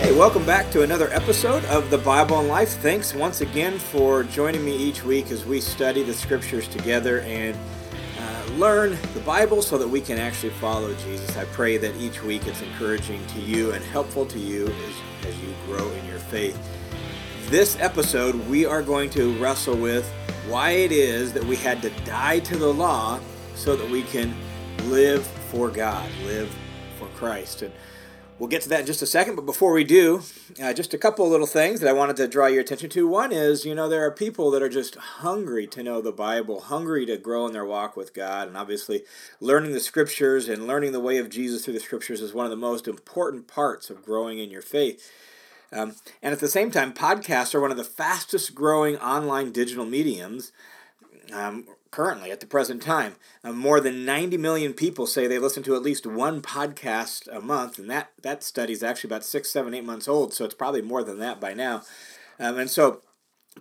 Hey, welcome back to another episode of the Bible and Life. Thanks once again for joining me each week as we study the scriptures together and uh, learn the Bible so that we can actually follow Jesus. I pray that each week it's encouraging to you and helpful to you as, as you grow in your faith. This episode, we are going to wrestle with why it is that we had to die to the law so that we can live for God, live for Christ. And We'll get to that in just a second, but before we do, uh, just a couple little things that I wanted to draw your attention to. One is, you know, there are people that are just hungry to know the Bible, hungry to grow in their walk with God, and obviously learning the scriptures and learning the way of Jesus through the scriptures is one of the most important parts of growing in your faith. Um, and at the same time, podcasts are one of the fastest growing online digital mediums. Um, currently at the present time. Uh, more than 90 million people say they listen to at least one podcast a month, and that, that study is actually about six, seven, eight months old, so it's probably more than that by now. Um, and so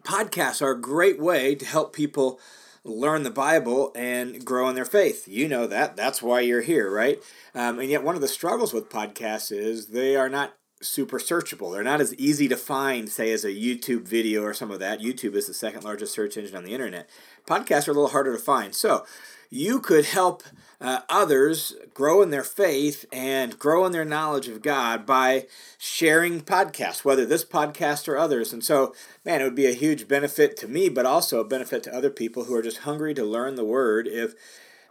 podcasts are a great way to help people learn the Bible and grow in their faith. You know that. That's why you're here, right? Um, and yet, one of the struggles with podcasts is they are not super searchable. They're not as easy to find, say, as a YouTube video or some of that. YouTube is the second largest search engine on the internet. Podcasts are a little harder to find. So you could help uh, others grow in their faith and grow in their knowledge of God by sharing podcasts, whether this podcast or others. And so, man, it would be a huge benefit to me, but also a benefit to other people who are just hungry to learn the Word if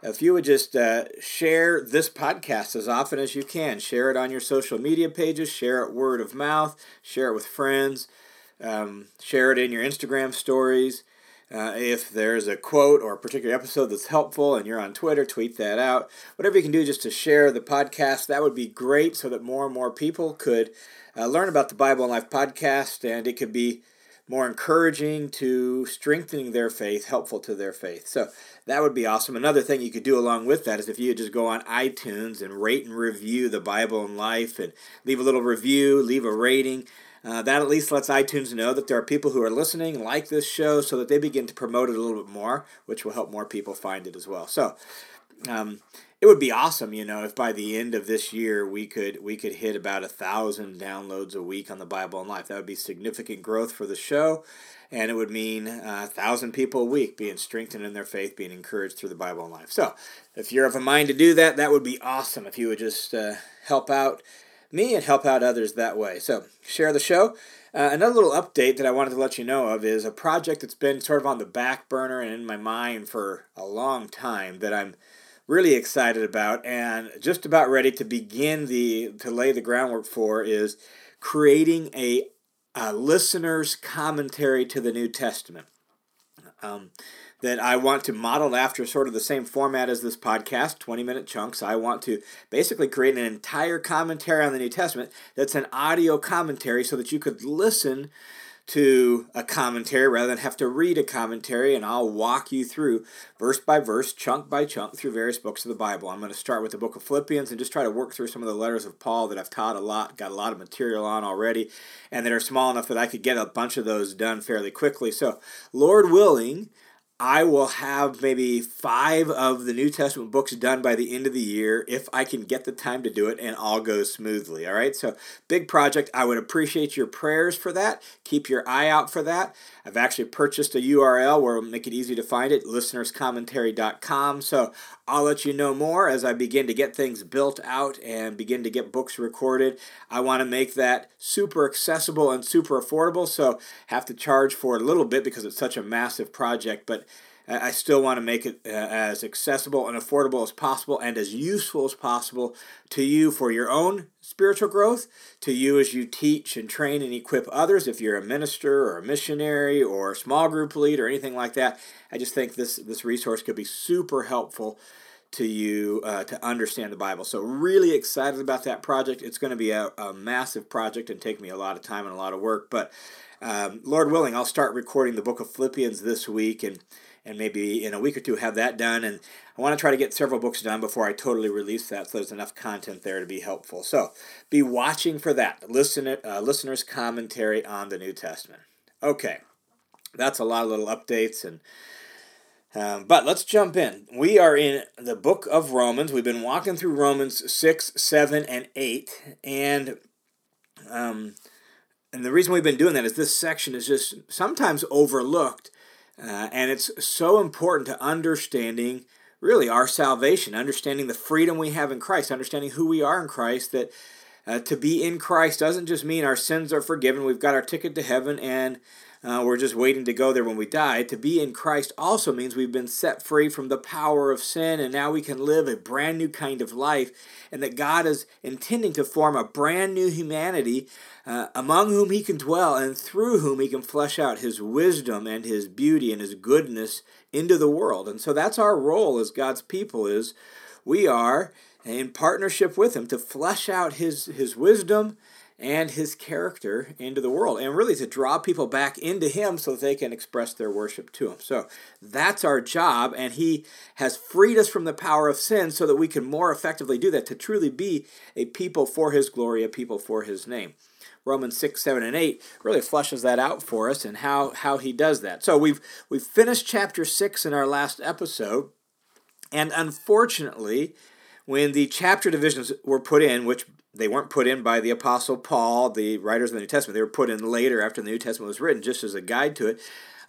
if you would just uh, share this podcast as often as you can, share it on your social media pages, share it word of mouth, share it with friends, um, share it in your Instagram stories. Uh, if there's a quote or a particular episode that's helpful and you're on Twitter, tweet that out. Whatever you can do just to share the podcast, that would be great so that more and more people could uh, learn about the Bible and Life podcast. And it could be more encouraging to strengthening their faith, helpful to their faith. So that would be awesome. Another thing you could do along with that is if you just go on iTunes and rate and review the Bible and life and leave a little review, leave a rating. Uh, that at least lets iTunes know that there are people who are listening, like this show, so that they begin to promote it a little bit more, which will help more people find it as well. So, um, it would be awesome, you know, if by the end of this year we could we could hit about a thousand downloads a week on the Bible and Life. That would be significant growth for the show, and it would mean a thousand people a week being strengthened in their faith, being encouraged through the Bible and Life. So, if you're of a mind to do that, that would be awesome. If you would just uh, help out me and help out others that way. So, share the show. Uh, another little update that I wanted to let you know of is a project that's been sort of on the back burner and in my mind for a long time that I'm really excited about and just about ready to begin the to lay the groundwork for is creating a, a listener's commentary to the New Testament. Um, that I want to model after sort of the same format as this podcast, 20 minute chunks. I want to basically create an entire commentary on the New Testament that's an audio commentary so that you could listen to a commentary rather than have to read a commentary, and I'll walk you through verse by verse, chunk by chunk, through various books of the Bible. I'm going to start with the book of Philippians and just try to work through some of the letters of Paul that I've taught a lot, got a lot of material on already, and that are small enough that I could get a bunch of those done fairly quickly. So, Lord willing, I will have maybe five of the New Testament books done by the end of the year if I can get the time to do it and all goes smoothly. All right, so big project. I would appreciate your prayers for that. Keep your eye out for that. I've actually purchased a URL where it'll make it easy to find it listenerscommentary.com. So I'll let you know more as I begin to get things built out and begin to get books recorded. I want to make that super accessible and super affordable, so have to charge for it a little bit because it's such a massive project, but I still want to make it uh, as accessible and affordable as possible and as useful as possible to you for your own spiritual growth, to you as you teach and train and equip others. If you're a minister or a missionary or a small group lead or anything like that, I just think this, this resource could be super helpful to you uh, to understand the Bible. So, really excited about that project. It's going to be a, a massive project and take me a lot of time and a lot of work. But, um, Lord willing, I'll start recording the book of Philippians this week and and maybe in a week or two have that done. And I want to try to get several books done before I totally release that, so there's enough content there to be helpful. So be watching for that. Listen, uh, listeners' commentary on the New Testament. Okay, that's a lot of little updates and. Um, but let's jump in. We are in the book of Romans. We've been walking through Romans 6, 7, and 8. And Um, and the reason we've been doing that is this section is just sometimes overlooked. Uh, and it's so important to understanding really our salvation, understanding the freedom we have in Christ, understanding who we are in Christ, that uh, to be in Christ doesn't just mean our sins are forgiven, we've got our ticket to heaven, and uh, we're just waiting to go there when we die. To be in Christ also means we've been set free from the power of sin and now we can live a brand new kind of life, and that God is intending to form a brand new humanity uh, among whom He can dwell and through whom He can flesh out His wisdom and His beauty and His goodness into the world. And so that's our role as God's people is we are in partnership with Him to flesh out His, his wisdom and his character into the world and really to draw people back into him so that they can express their worship to him. So that's our job and he has freed us from the power of sin so that we can more effectively do that to truly be a people for his glory, a people for his name. Romans 6, 7, and 8 really flushes that out for us and how, how he does that. So we've we've finished chapter 6 in our last episode, and unfortunately, when the chapter divisions were put in, which they weren't put in by the Apostle Paul, the writers of the New Testament. They were put in later after the New Testament was written, just as a guide to it.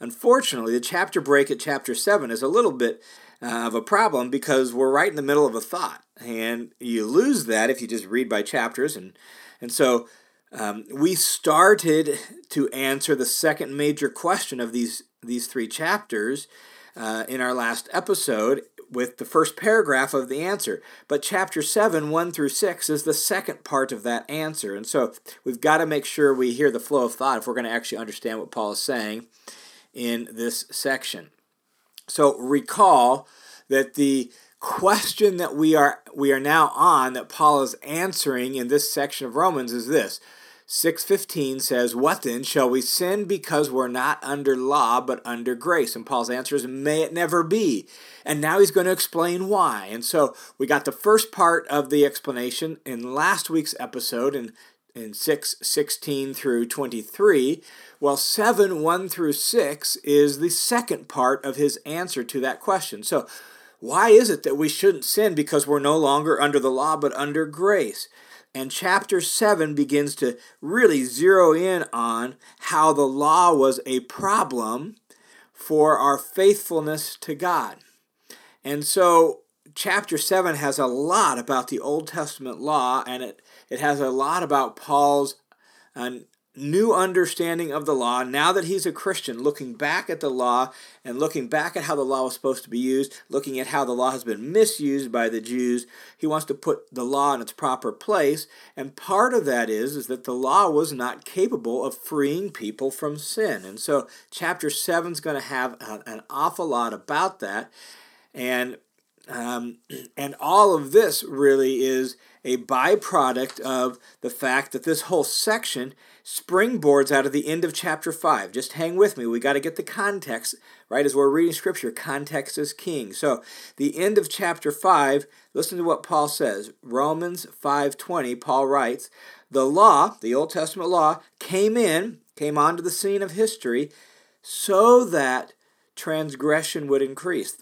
Unfortunately, the chapter break at chapter 7 is a little bit uh, of a problem because we're right in the middle of a thought. And you lose that if you just read by chapters. And, and so um, we started to answer the second major question of these, these three chapters uh, in our last episode with the first paragraph of the answer. But chapter 7, 1 through 6, is the second part of that answer. And so we've got to make sure we hear the flow of thought if we're going to actually understand what Paul is saying in this section. So recall that the question that we are we are now on that Paul is answering in this section of Romans is this 6:15 says, "What then shall we sin because we're not under law but under grace?" And Paul's answer is, "May it never be." And now he's going to explain why. And so we got the first part of the explanation in last week's episode in in 6 16 through 23 well 7 1 through 6 is the second part of his answer to that question so why is it that we shouldn't sin because we're no longer under the law but under grace and chapter 7 begins to really zero in on how the law was a problem for our faithfulness to God. And so, chapter 7 has a lot about the Old Testament law, and it, it has a lot about Paul's uh, new understanding of the law now that he's a Christian, looking back at the law and looking back at how the law was supposed to be used, looking at how the law has been misused by the Jews. He wants to put the law in its proper place, and part of that is is that the law was not capable of freeing people from sin. And so chapter 7 is going to have an awful lot about that. And um, and all of this really is a byproduct of the fact that this whole section springboards out of the end of chapter 5. Just hang with me. We got to get the context, right? As we're reading scripture, context is king. So, the end of chapter 5, listen to what Paul says. Romans 5:20, Paul writes, "The law, the Old Testament law, came in, came onto the scene of history so that transgression would increase."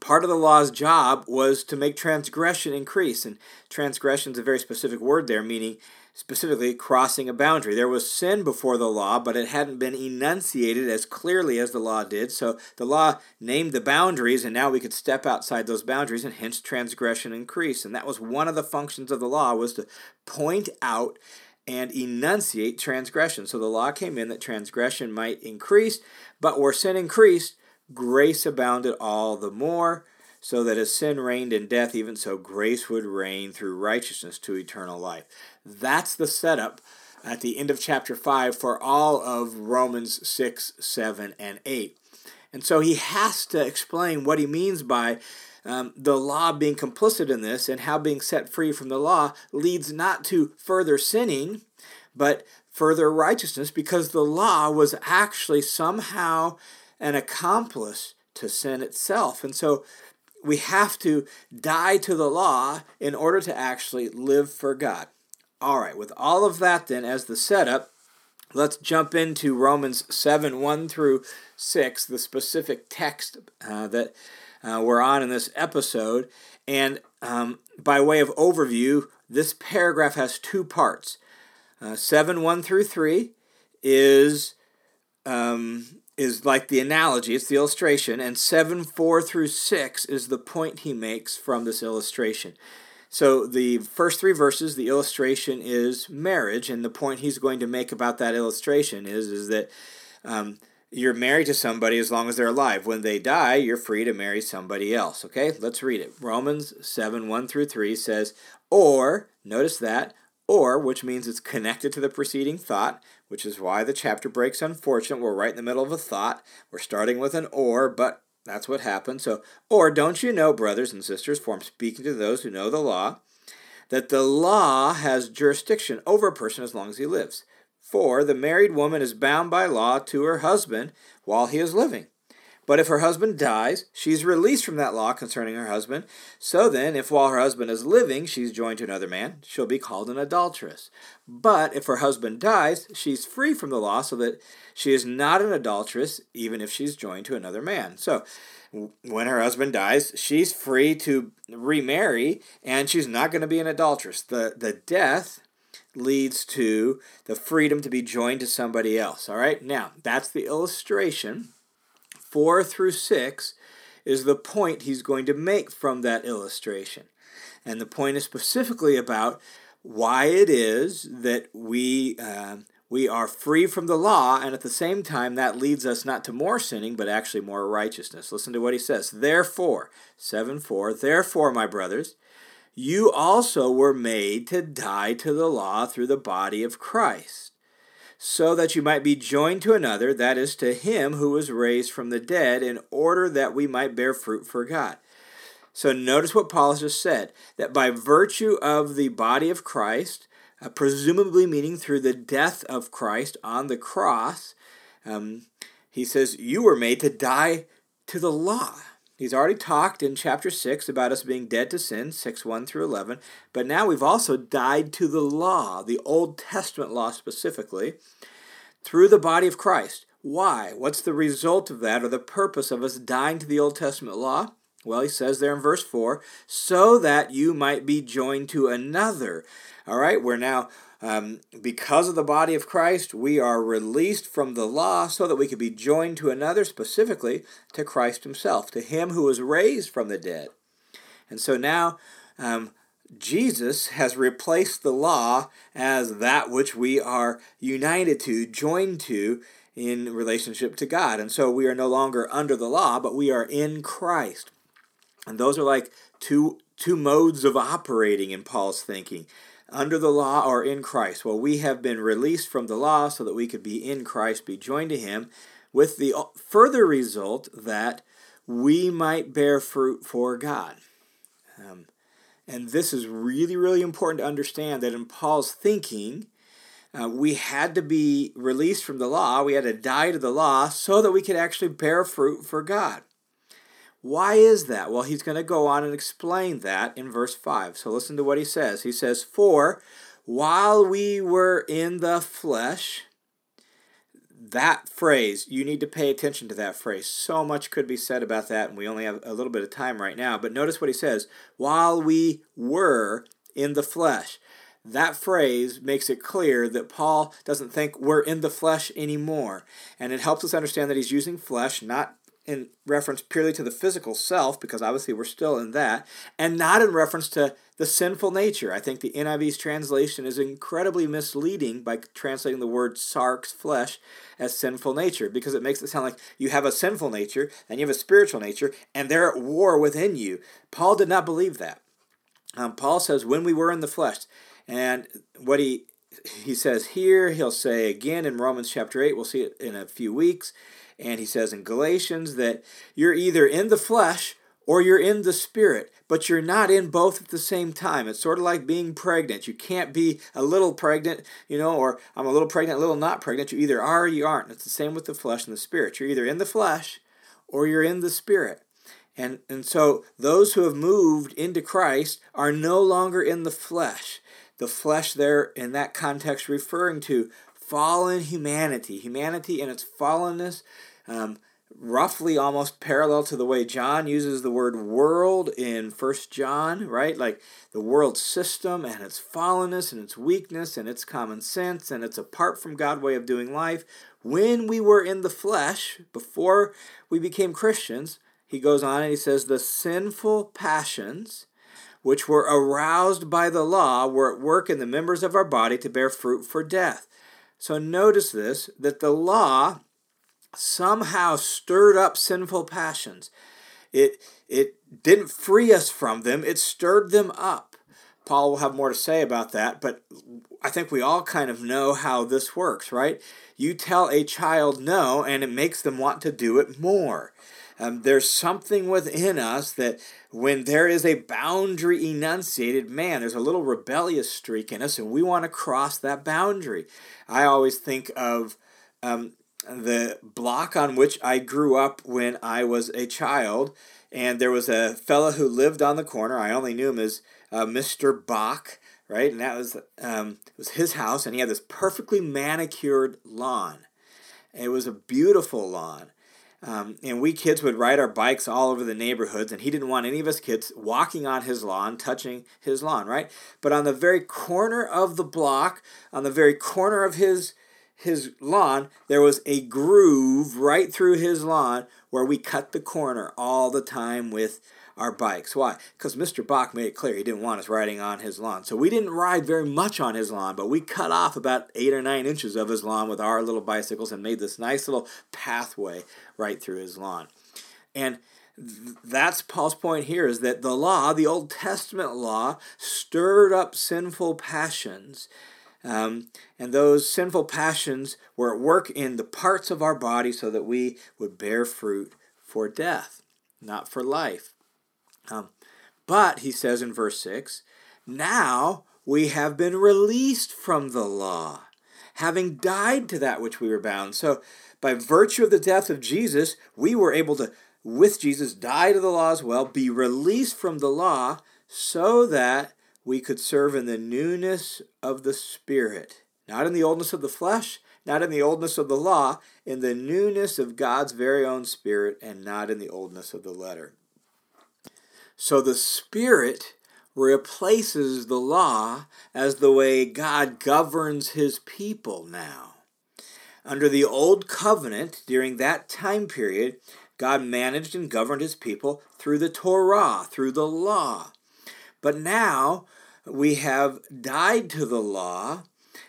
part of the law's job was to make transgression increase. And transgression is a very specific word there, meaning specifically crossing a boundary. There was sin before the law, but it hadn't been enunciated as clearly as the law did. So the law named the boundaries, and now we could step outside those boundaries, and hence transgression increased. And that was one of the functions of the law was to point out and enunciate transgression. So the law came in that transgression might increase, but where sin increased, grace abounded all the more, so that as sin reigned in death, even so grace would reign through righteousness to eternal life. That's the setup at the end of chapter 5 for all of Romans 6, 7, and 8. And so he has to explain what he means by um, the law being complicit in this and how being set free from the law leads not to further sinning, but further righteousness because the law was actually somehow an accomplice to sin itself. And so we have to die to the law in order to actually live for God. All right, with all of that then as the setup, let's jump into Romans 7 1 through 6, the specific text uh, that uh, we're on in this episode. And um, by way of overview, this paragraph has two parts. Uh, 7 1 through 3 is, um, is like the analogy, it's the illustration, and 7 4 through 6 is the point he makes from this illustration. So the first three verses, the illustration is marriage, and the point he's going to make about that illustration is, is that um, you're married to somebody as long as they're alive. When they die, you're free to marry somebody else. Okay, let's read it. Romans 7 1 through 3 says, Or, notice that, or, which means it's connected to the preceding thought, which is why the chapter breaks unfortunate. We're right in the middle of a thought. We're starting with an or, but that's what happened. So, or don't you know, brothers and sisters, for I'm speaking to those who know the law, that the law has jurisdiction over a person as long as he lives. For the married woman is bound by law to her husband while he is living. But if her husband dies, she's released from that law concerning her husband. So then, if while her husband is living she's joined to another man, she'll be called an adulteress. But if her husband dies, she's free from the law, so that she is not an adulteress, even if she's joined to another man. So, when her husband dies, she's free to remarry, and she's not going to be an adulteress. The, the death leads to the freedom to be joined to somebody else. All right, now that's the illustration. Four through six is the point he's going to make from that illustration. And the point is specifically about why it is that we. Uh, we are free from the law, and at the same time, that leads us not to more sinning, but actually more righteousness. Listen to what he says. Therefore, 7 4, therefore, my brothers, you also were made to die to the law through the body of Christ, so that you might be joined to another, that is, to him who was raised from the dead, in order that we might bear fruit for God. So notice what Paul has just said that by virtue of the body of Christ, uh, presumably meaning through the death of Christ on the cross, um, he says, You were made to die to the law. He's already talked in chapter 6 about us being dead to sin, 6 1 through 11. But now we've also died to the law, the Old Testament law specifically, through the body of Christ. Why? What's the result of that or the purpose of us dying to the Old Testament law? Well, he says there in verse 4 so that you might be joined to another. All right, we're now um, because of the body of Christ, we are released from the law so that we could be joined to another, specifically to Christ Himself, to Him who was raised from the dead. And so now um, Jesus has replaced the law as that which we are united to, joined to in relationship to God. And so we are no longer under the law, but we are in Christ. And those are like two two modes of operating in Paul's thinking under the law or in Christ. Well, we have been released from the law so that we could be in Christ, be joined to Him, with the further result that we might bear fruit for God. Um, and this is really, really important to understand that in Paul's thinking, uh, we had to be released from the law, we had to die to the law so that we could actually bear fruit for God. Why is that? Well, he's going to go on and explain that in verse 5. So listen to what he says. He says, For while we were in the flesh, that phrase, you need to pay attention to that phrase. So much could be said about that, and we only have a little bit of time right now. But notice what he says while we were in the flesh. That phrase makes it clear that Paul doesn't think we're in the flesh anymore. And it helps us understand that he's using flesh not in reference purely to the physical self, because obviously we're still in that, and not in reference to the sinful nature. I think the NIV's translation is incredibly misleading by translating the word sarx, flesh, as sinful nature, because it makes it sound like you have a sinful nature and you have a spiritual nature, and they're at war within you. Paul did not believe that. Um, Paul says, when we were in the flesh, and what he he says here, he'll say again in Romans chapter 8, we'll see it in a few weeks. And he says in Galatians that you're either in the flesh or you're in the spirit, but you're not in both at the same time. It's sort of like being pregnant. You can't be a little pregnant, you know, or I'm a little pregnant, a little not pregnant. You either are or you aren't. It's the same with the flesh and the spirit. You're either in the flesh or you're in the spirit. And, and so those who have moved into Christ are no longer in the flesh. The flesh, there in that context, referring to fallen humanity. Humanity in its fallenness um, roughly almost parallel to the way John uses the word world in First John, right? Like the world system and its fallenness and its weakness and its common sense and its apart from God way of doing life. When we were in the flesh, before we became Christians, he goes on and he says, the sinful passions which were aroused by the law were at work in the members of our body to bear fruit for death. So notice this that the law somehow stirred up sinful passions. It, it didn't free us from them, it stirred them up. Paul will have more to say about that, but I think we all kind of know how this works, right? You tell a child no, and it makes them want to do it more. Um, there's something within us that when there is a boundary enunciated, man, there's a little rebellious streak in us, and we want to cross that boundary. I always think of um, the block on which I grew up when I was a child. And there was a fellow who lived on the corner. I only knew him as uh, Mr. Bach, right? And that was um, was his house, and he had this perfectly manicured lawn. It was a beautiful lawn. Um, and we kids would ride our bikes all over the neighborhoods, and he didn't want any of us kids walking on his lawn, touching his lawn, right? But on the very corner of the block, on the very corner of his his lawn, there was a groove right through his lawn where we cut the corner all the time with our bikes. Why? Because Mr. Bach made it clear he didn't want us riding on his lawn. So we didn't ride very much on his lawn, but we cut off about eight or nine inches of his lawn with our little bicycles and made this nice little pathway right through his lawn. And that's Paul's point here is that the law, the Old Testament law, stirred up sinful passions um, and those sinful passions were at work in the parts of our body so that we would bear fruit for death, not for life. Um, but, he says in verse 6, now we have been released from the law, having died to that which we were bound. So, by virtue of the death of Jesus, we were able to, with Jesus, die to the law as well, be released from the law, so that we could serve in the newness of the Spirit, not in the oldness of the flesh, not in the oldness of the law, in the newness of God's very own Spirit, and not in the oldness of the letter. So the Spirit replaces the law as the way God governs his people now. Under the Old Covenant, during that time period, God managed and governed his people through the Torah, through the law. But now we have died to the law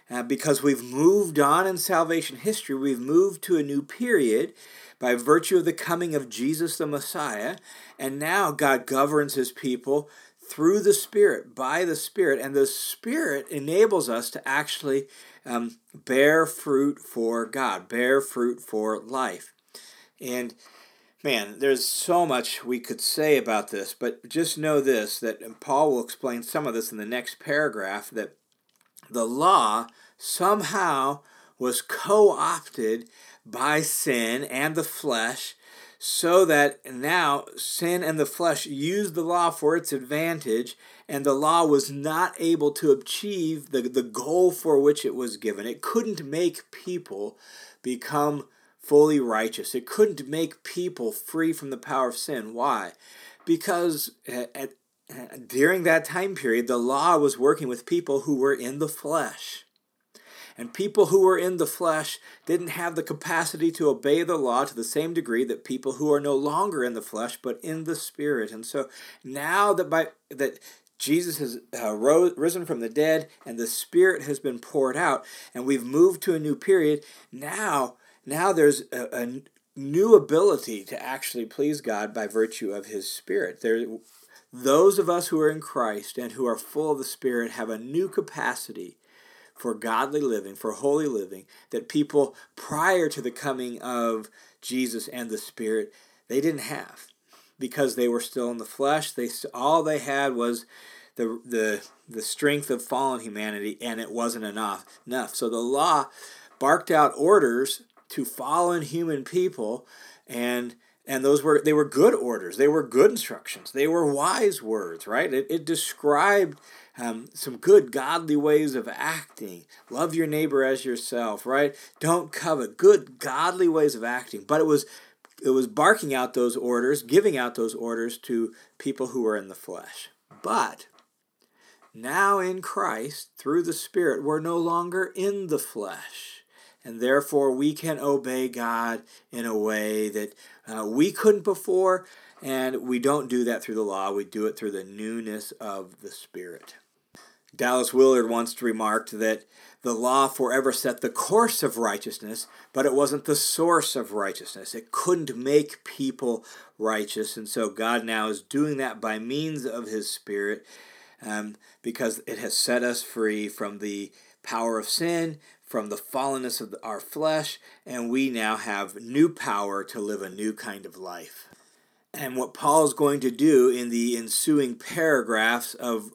uh, because we've moved on in salvation history. We've moved to a new period by virtue of the coming of Jesus the Messiah. And now God governs his people through the Spirit, by the Spirit. And the Spirit enables us to actually um, bear fruit for God, bear fruit for life. And Man, there's so much we could say about this, but just know this that Paul will explain some of this in the next paragraph that the law somehow was co opted by sin and the flesh, so that now sin and the flesh used the law for its advantage, and the law was not able to achieve the, the goal for which it was given. It couldn't make people become fully righteous. It couldn't make people free from the power of sin. Why? Because at, at, during that time period, the law was working with people who were in the flesh. And people who were in the flesh didn't have the capacity to obey the law to the same degree that people who are no longer in the flesh but in the spirit. And so now that by that Jesus has uh, rose, risen from the dead and the spirit has been poured out and we've moved to a new period, now now there's a, a new ability to actually please God by virtue of His Spirit. There, those of us who are in Christ and who are full of the Spirit have a new capacity for godly living, for holy living, that people prior to the coming of Jesus and the Spirit, they didn't have because they were still in the flesh. They all they had was the the the strength of fallen humanity, and it wasn't enough. Enough. So the law barked out orders to fallen human people and and those were they were good orders. They were good instructions. They were wise words right? It, it described um, some good godly ways of acting. Love your neighbor as yourself right? Don't covet. Good godly ways of acting. But it was it was barking out those orders, giving out those orders to people who were in the flesh. But now in Christ, through the Spirit, we're no longer in the flesh. And therefore, we can obey God in a way that uh, we couldn't before. And we don't do that through the law, we do it through the newness of the Spirit. Dallas Willard once remarked that the law forever set the course of righteousness, but it wasn't the source of righteousness. It couldn't make people righteous. And so God now is doing that by means of His Spirit um, because it has set us free from the power of sin, from the fallenness of our flesh, and we now have new power to live a new kind of life. And what Paul is going to do in the ensuing paragraphs of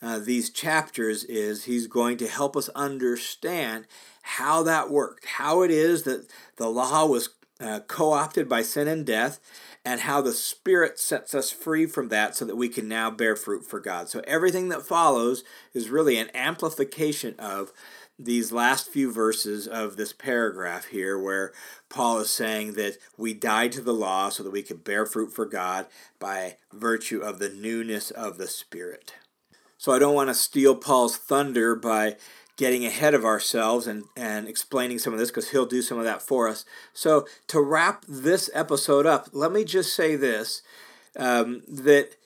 uh, these chapters is he's going to help us understand how that worked, how it is that the law was uh, co opted by sin and death, and how the Spirit sets us free from that so that we can now bear fruit for God. So everything that follows is really an amplification of these last few verses of this paragraph here, where Paul is saying that we died to the law so that we could bear fruit for God by virtue of the newness of the Spirit. So I don't want to steal Paul's thunder by getting ahead of ourselves and, and explaining some of this because he'll do some of that for us. So to wrap this episode up, let me just say this um, that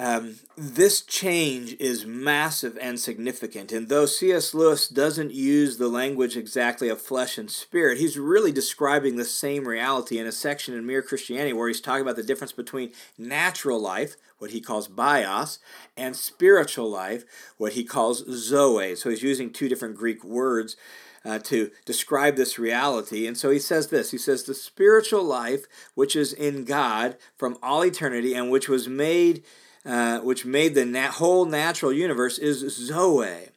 um, this change is massive and significant. And though C.S. Lewis doesn't use the language exactly of flesh and spirit, he's really describing the same reality in a section in Mere Christianity where he's talking about the difference between natural life, what he calls bios, and spiritual life, what he calls zoe. So he's using two different Greek words. Uh, to describe this reality. And so he says this He says, The spiritual life which is in God from all eternity and which was made uh, which made the whole natural universe, is Zoe.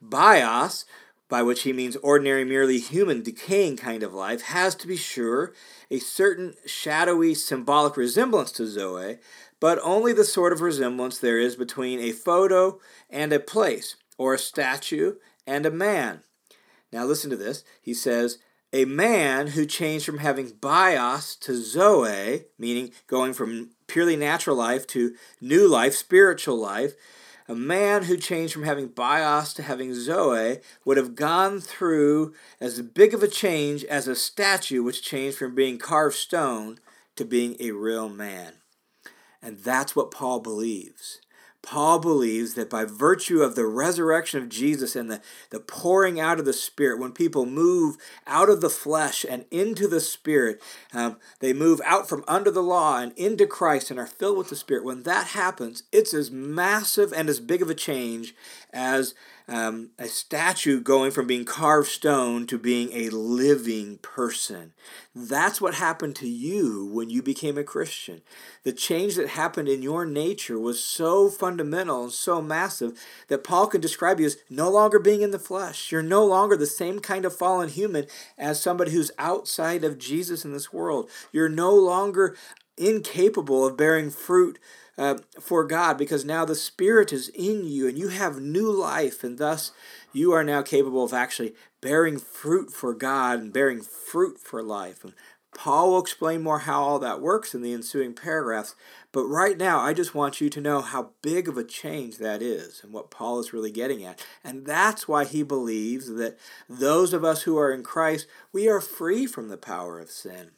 Bios, by which he means ordinary, merely human, decaying kind of life, has to be sure a certain shadowy, symbolic resemblance to Zoe, but only the sort of resemblance there is between a photo and a place, or a statue and a man. Now listen to this. He says, a man who changed from having bios to zoe, meaning going from purely natural life to new life, spiritual life, a man who changed from having bios to having zoe would have gone through as big of a change as a statue which changed from being carved stone to being a real man. And that's what Paul believes. Paul believes that by virtue of the resurrection of Jesus and the, the pouring out of the Spirit, when people move out of the flesh and into the Spirit, um, they move out from under the law and into Christ and are filled with the Spirit. When that happens, it's as massive and as big of a change as um, a statue going from being carved stone to being a living person. That's what happened to you when you became a Christian. The change that happened in your nature was so fundamental and so massive that Paul can describe you as no longer being in the flesh. You're no longer the same kind of fallen human as somebody who's outside of Jesus in this world. You're no longer incapable of bearing fruit uh, for God because now the Spirit is in you and you have new life, and thus you are now capable of actually bearing fruit for God and bearing fruit for life. And Paul will explain more how all that works in the ensuing paragraphs, but right now I just want you to know how big of a change that is and what Paul is really getting at. And that's why he believes that those of us who are in Christ, we are free from the power of sin.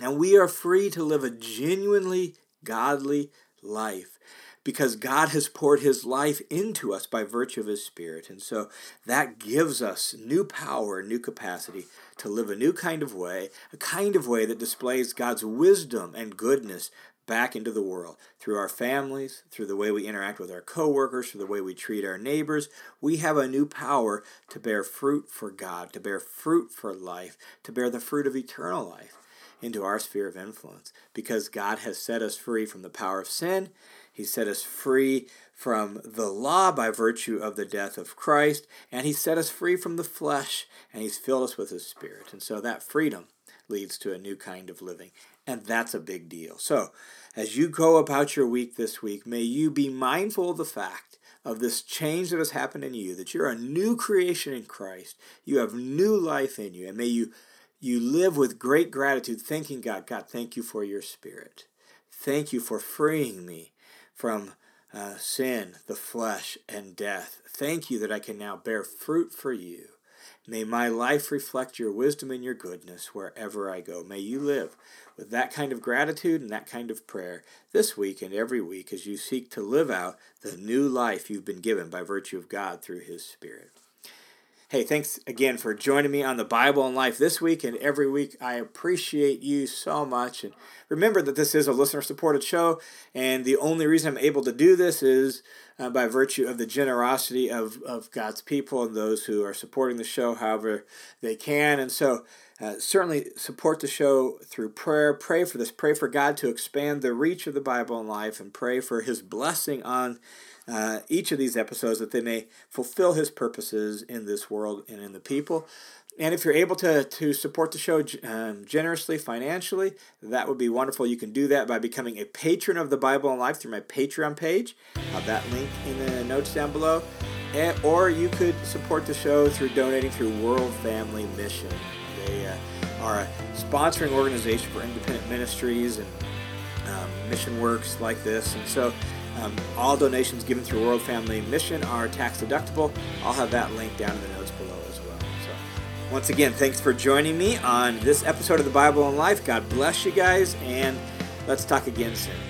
And we are free to live a genuinely godly life because God has poured his life into us by virtue of his spirit. And so that gives us new power, new capacity to live a new kind of way, a kind of way that displays God's wisdom and goodness back into the world through our families, through the way we interact with our coworkers, through the way we treat our neighbors. We have a new power to bear fruit for God, to bear fruit for life, to bear the fruit of eternal life into our sphere of influence because God has set us free from the power of sin. He set us free from the law by virtue of the death of Christ, and He set us free from the flesh, and He's filled us with His Spirit. And so that freedom leads to a new kind of living, and that's a big deal. So, as you go about your week this week, may you be mindful of the fact of this change that has happened in you, that you're a new creation in Christ. You have new life in you, and may you you live with great gratitude, thanking God. God, thank you for your spirit. Thank you for freeing me from uh, sin, the flesh, and death. Thank you that I can now bear fruit for you. May my life reflect your wisdom and your goodness wherever I go. May you live with that kind of gratitude and that kind of prayer this week and every week as you seek to live out the new life you've been given by virtue of God through His Spirit. Hey, thanks again for joining me on the Bible and Life this week and every week. I appreciate you so much. And remember that this is a listener supported show, and the only reason I'm able to do this is uh, by virtue of the generosity of, of God's people and those who are supporting the show however they can. And so, uh, certainly support the show through prayer. Pray for this. Pray for God to expand the reach of the Bible and life, and pray for His blessing on uh, each of these episodes that they may fulfill His purposes in this world and in the people. And if you're able to, to support the show um, generously financially, that would be wonderful. You can do that by becoming a patron of the Bible and Life through my Patreon page. Have that link in the notes down below. And, or you could support the show through donating through World Family Mission. They uh, are a sponsoring organization for independent ministries and um, mission works like this. And so um, all donations given through World Family Mission are tax deductible. I'll have that link down in the notes below as well. So, once again, thanks for joining me on this episode of the Bible and Life. God bless you guys, and let's talk again soon.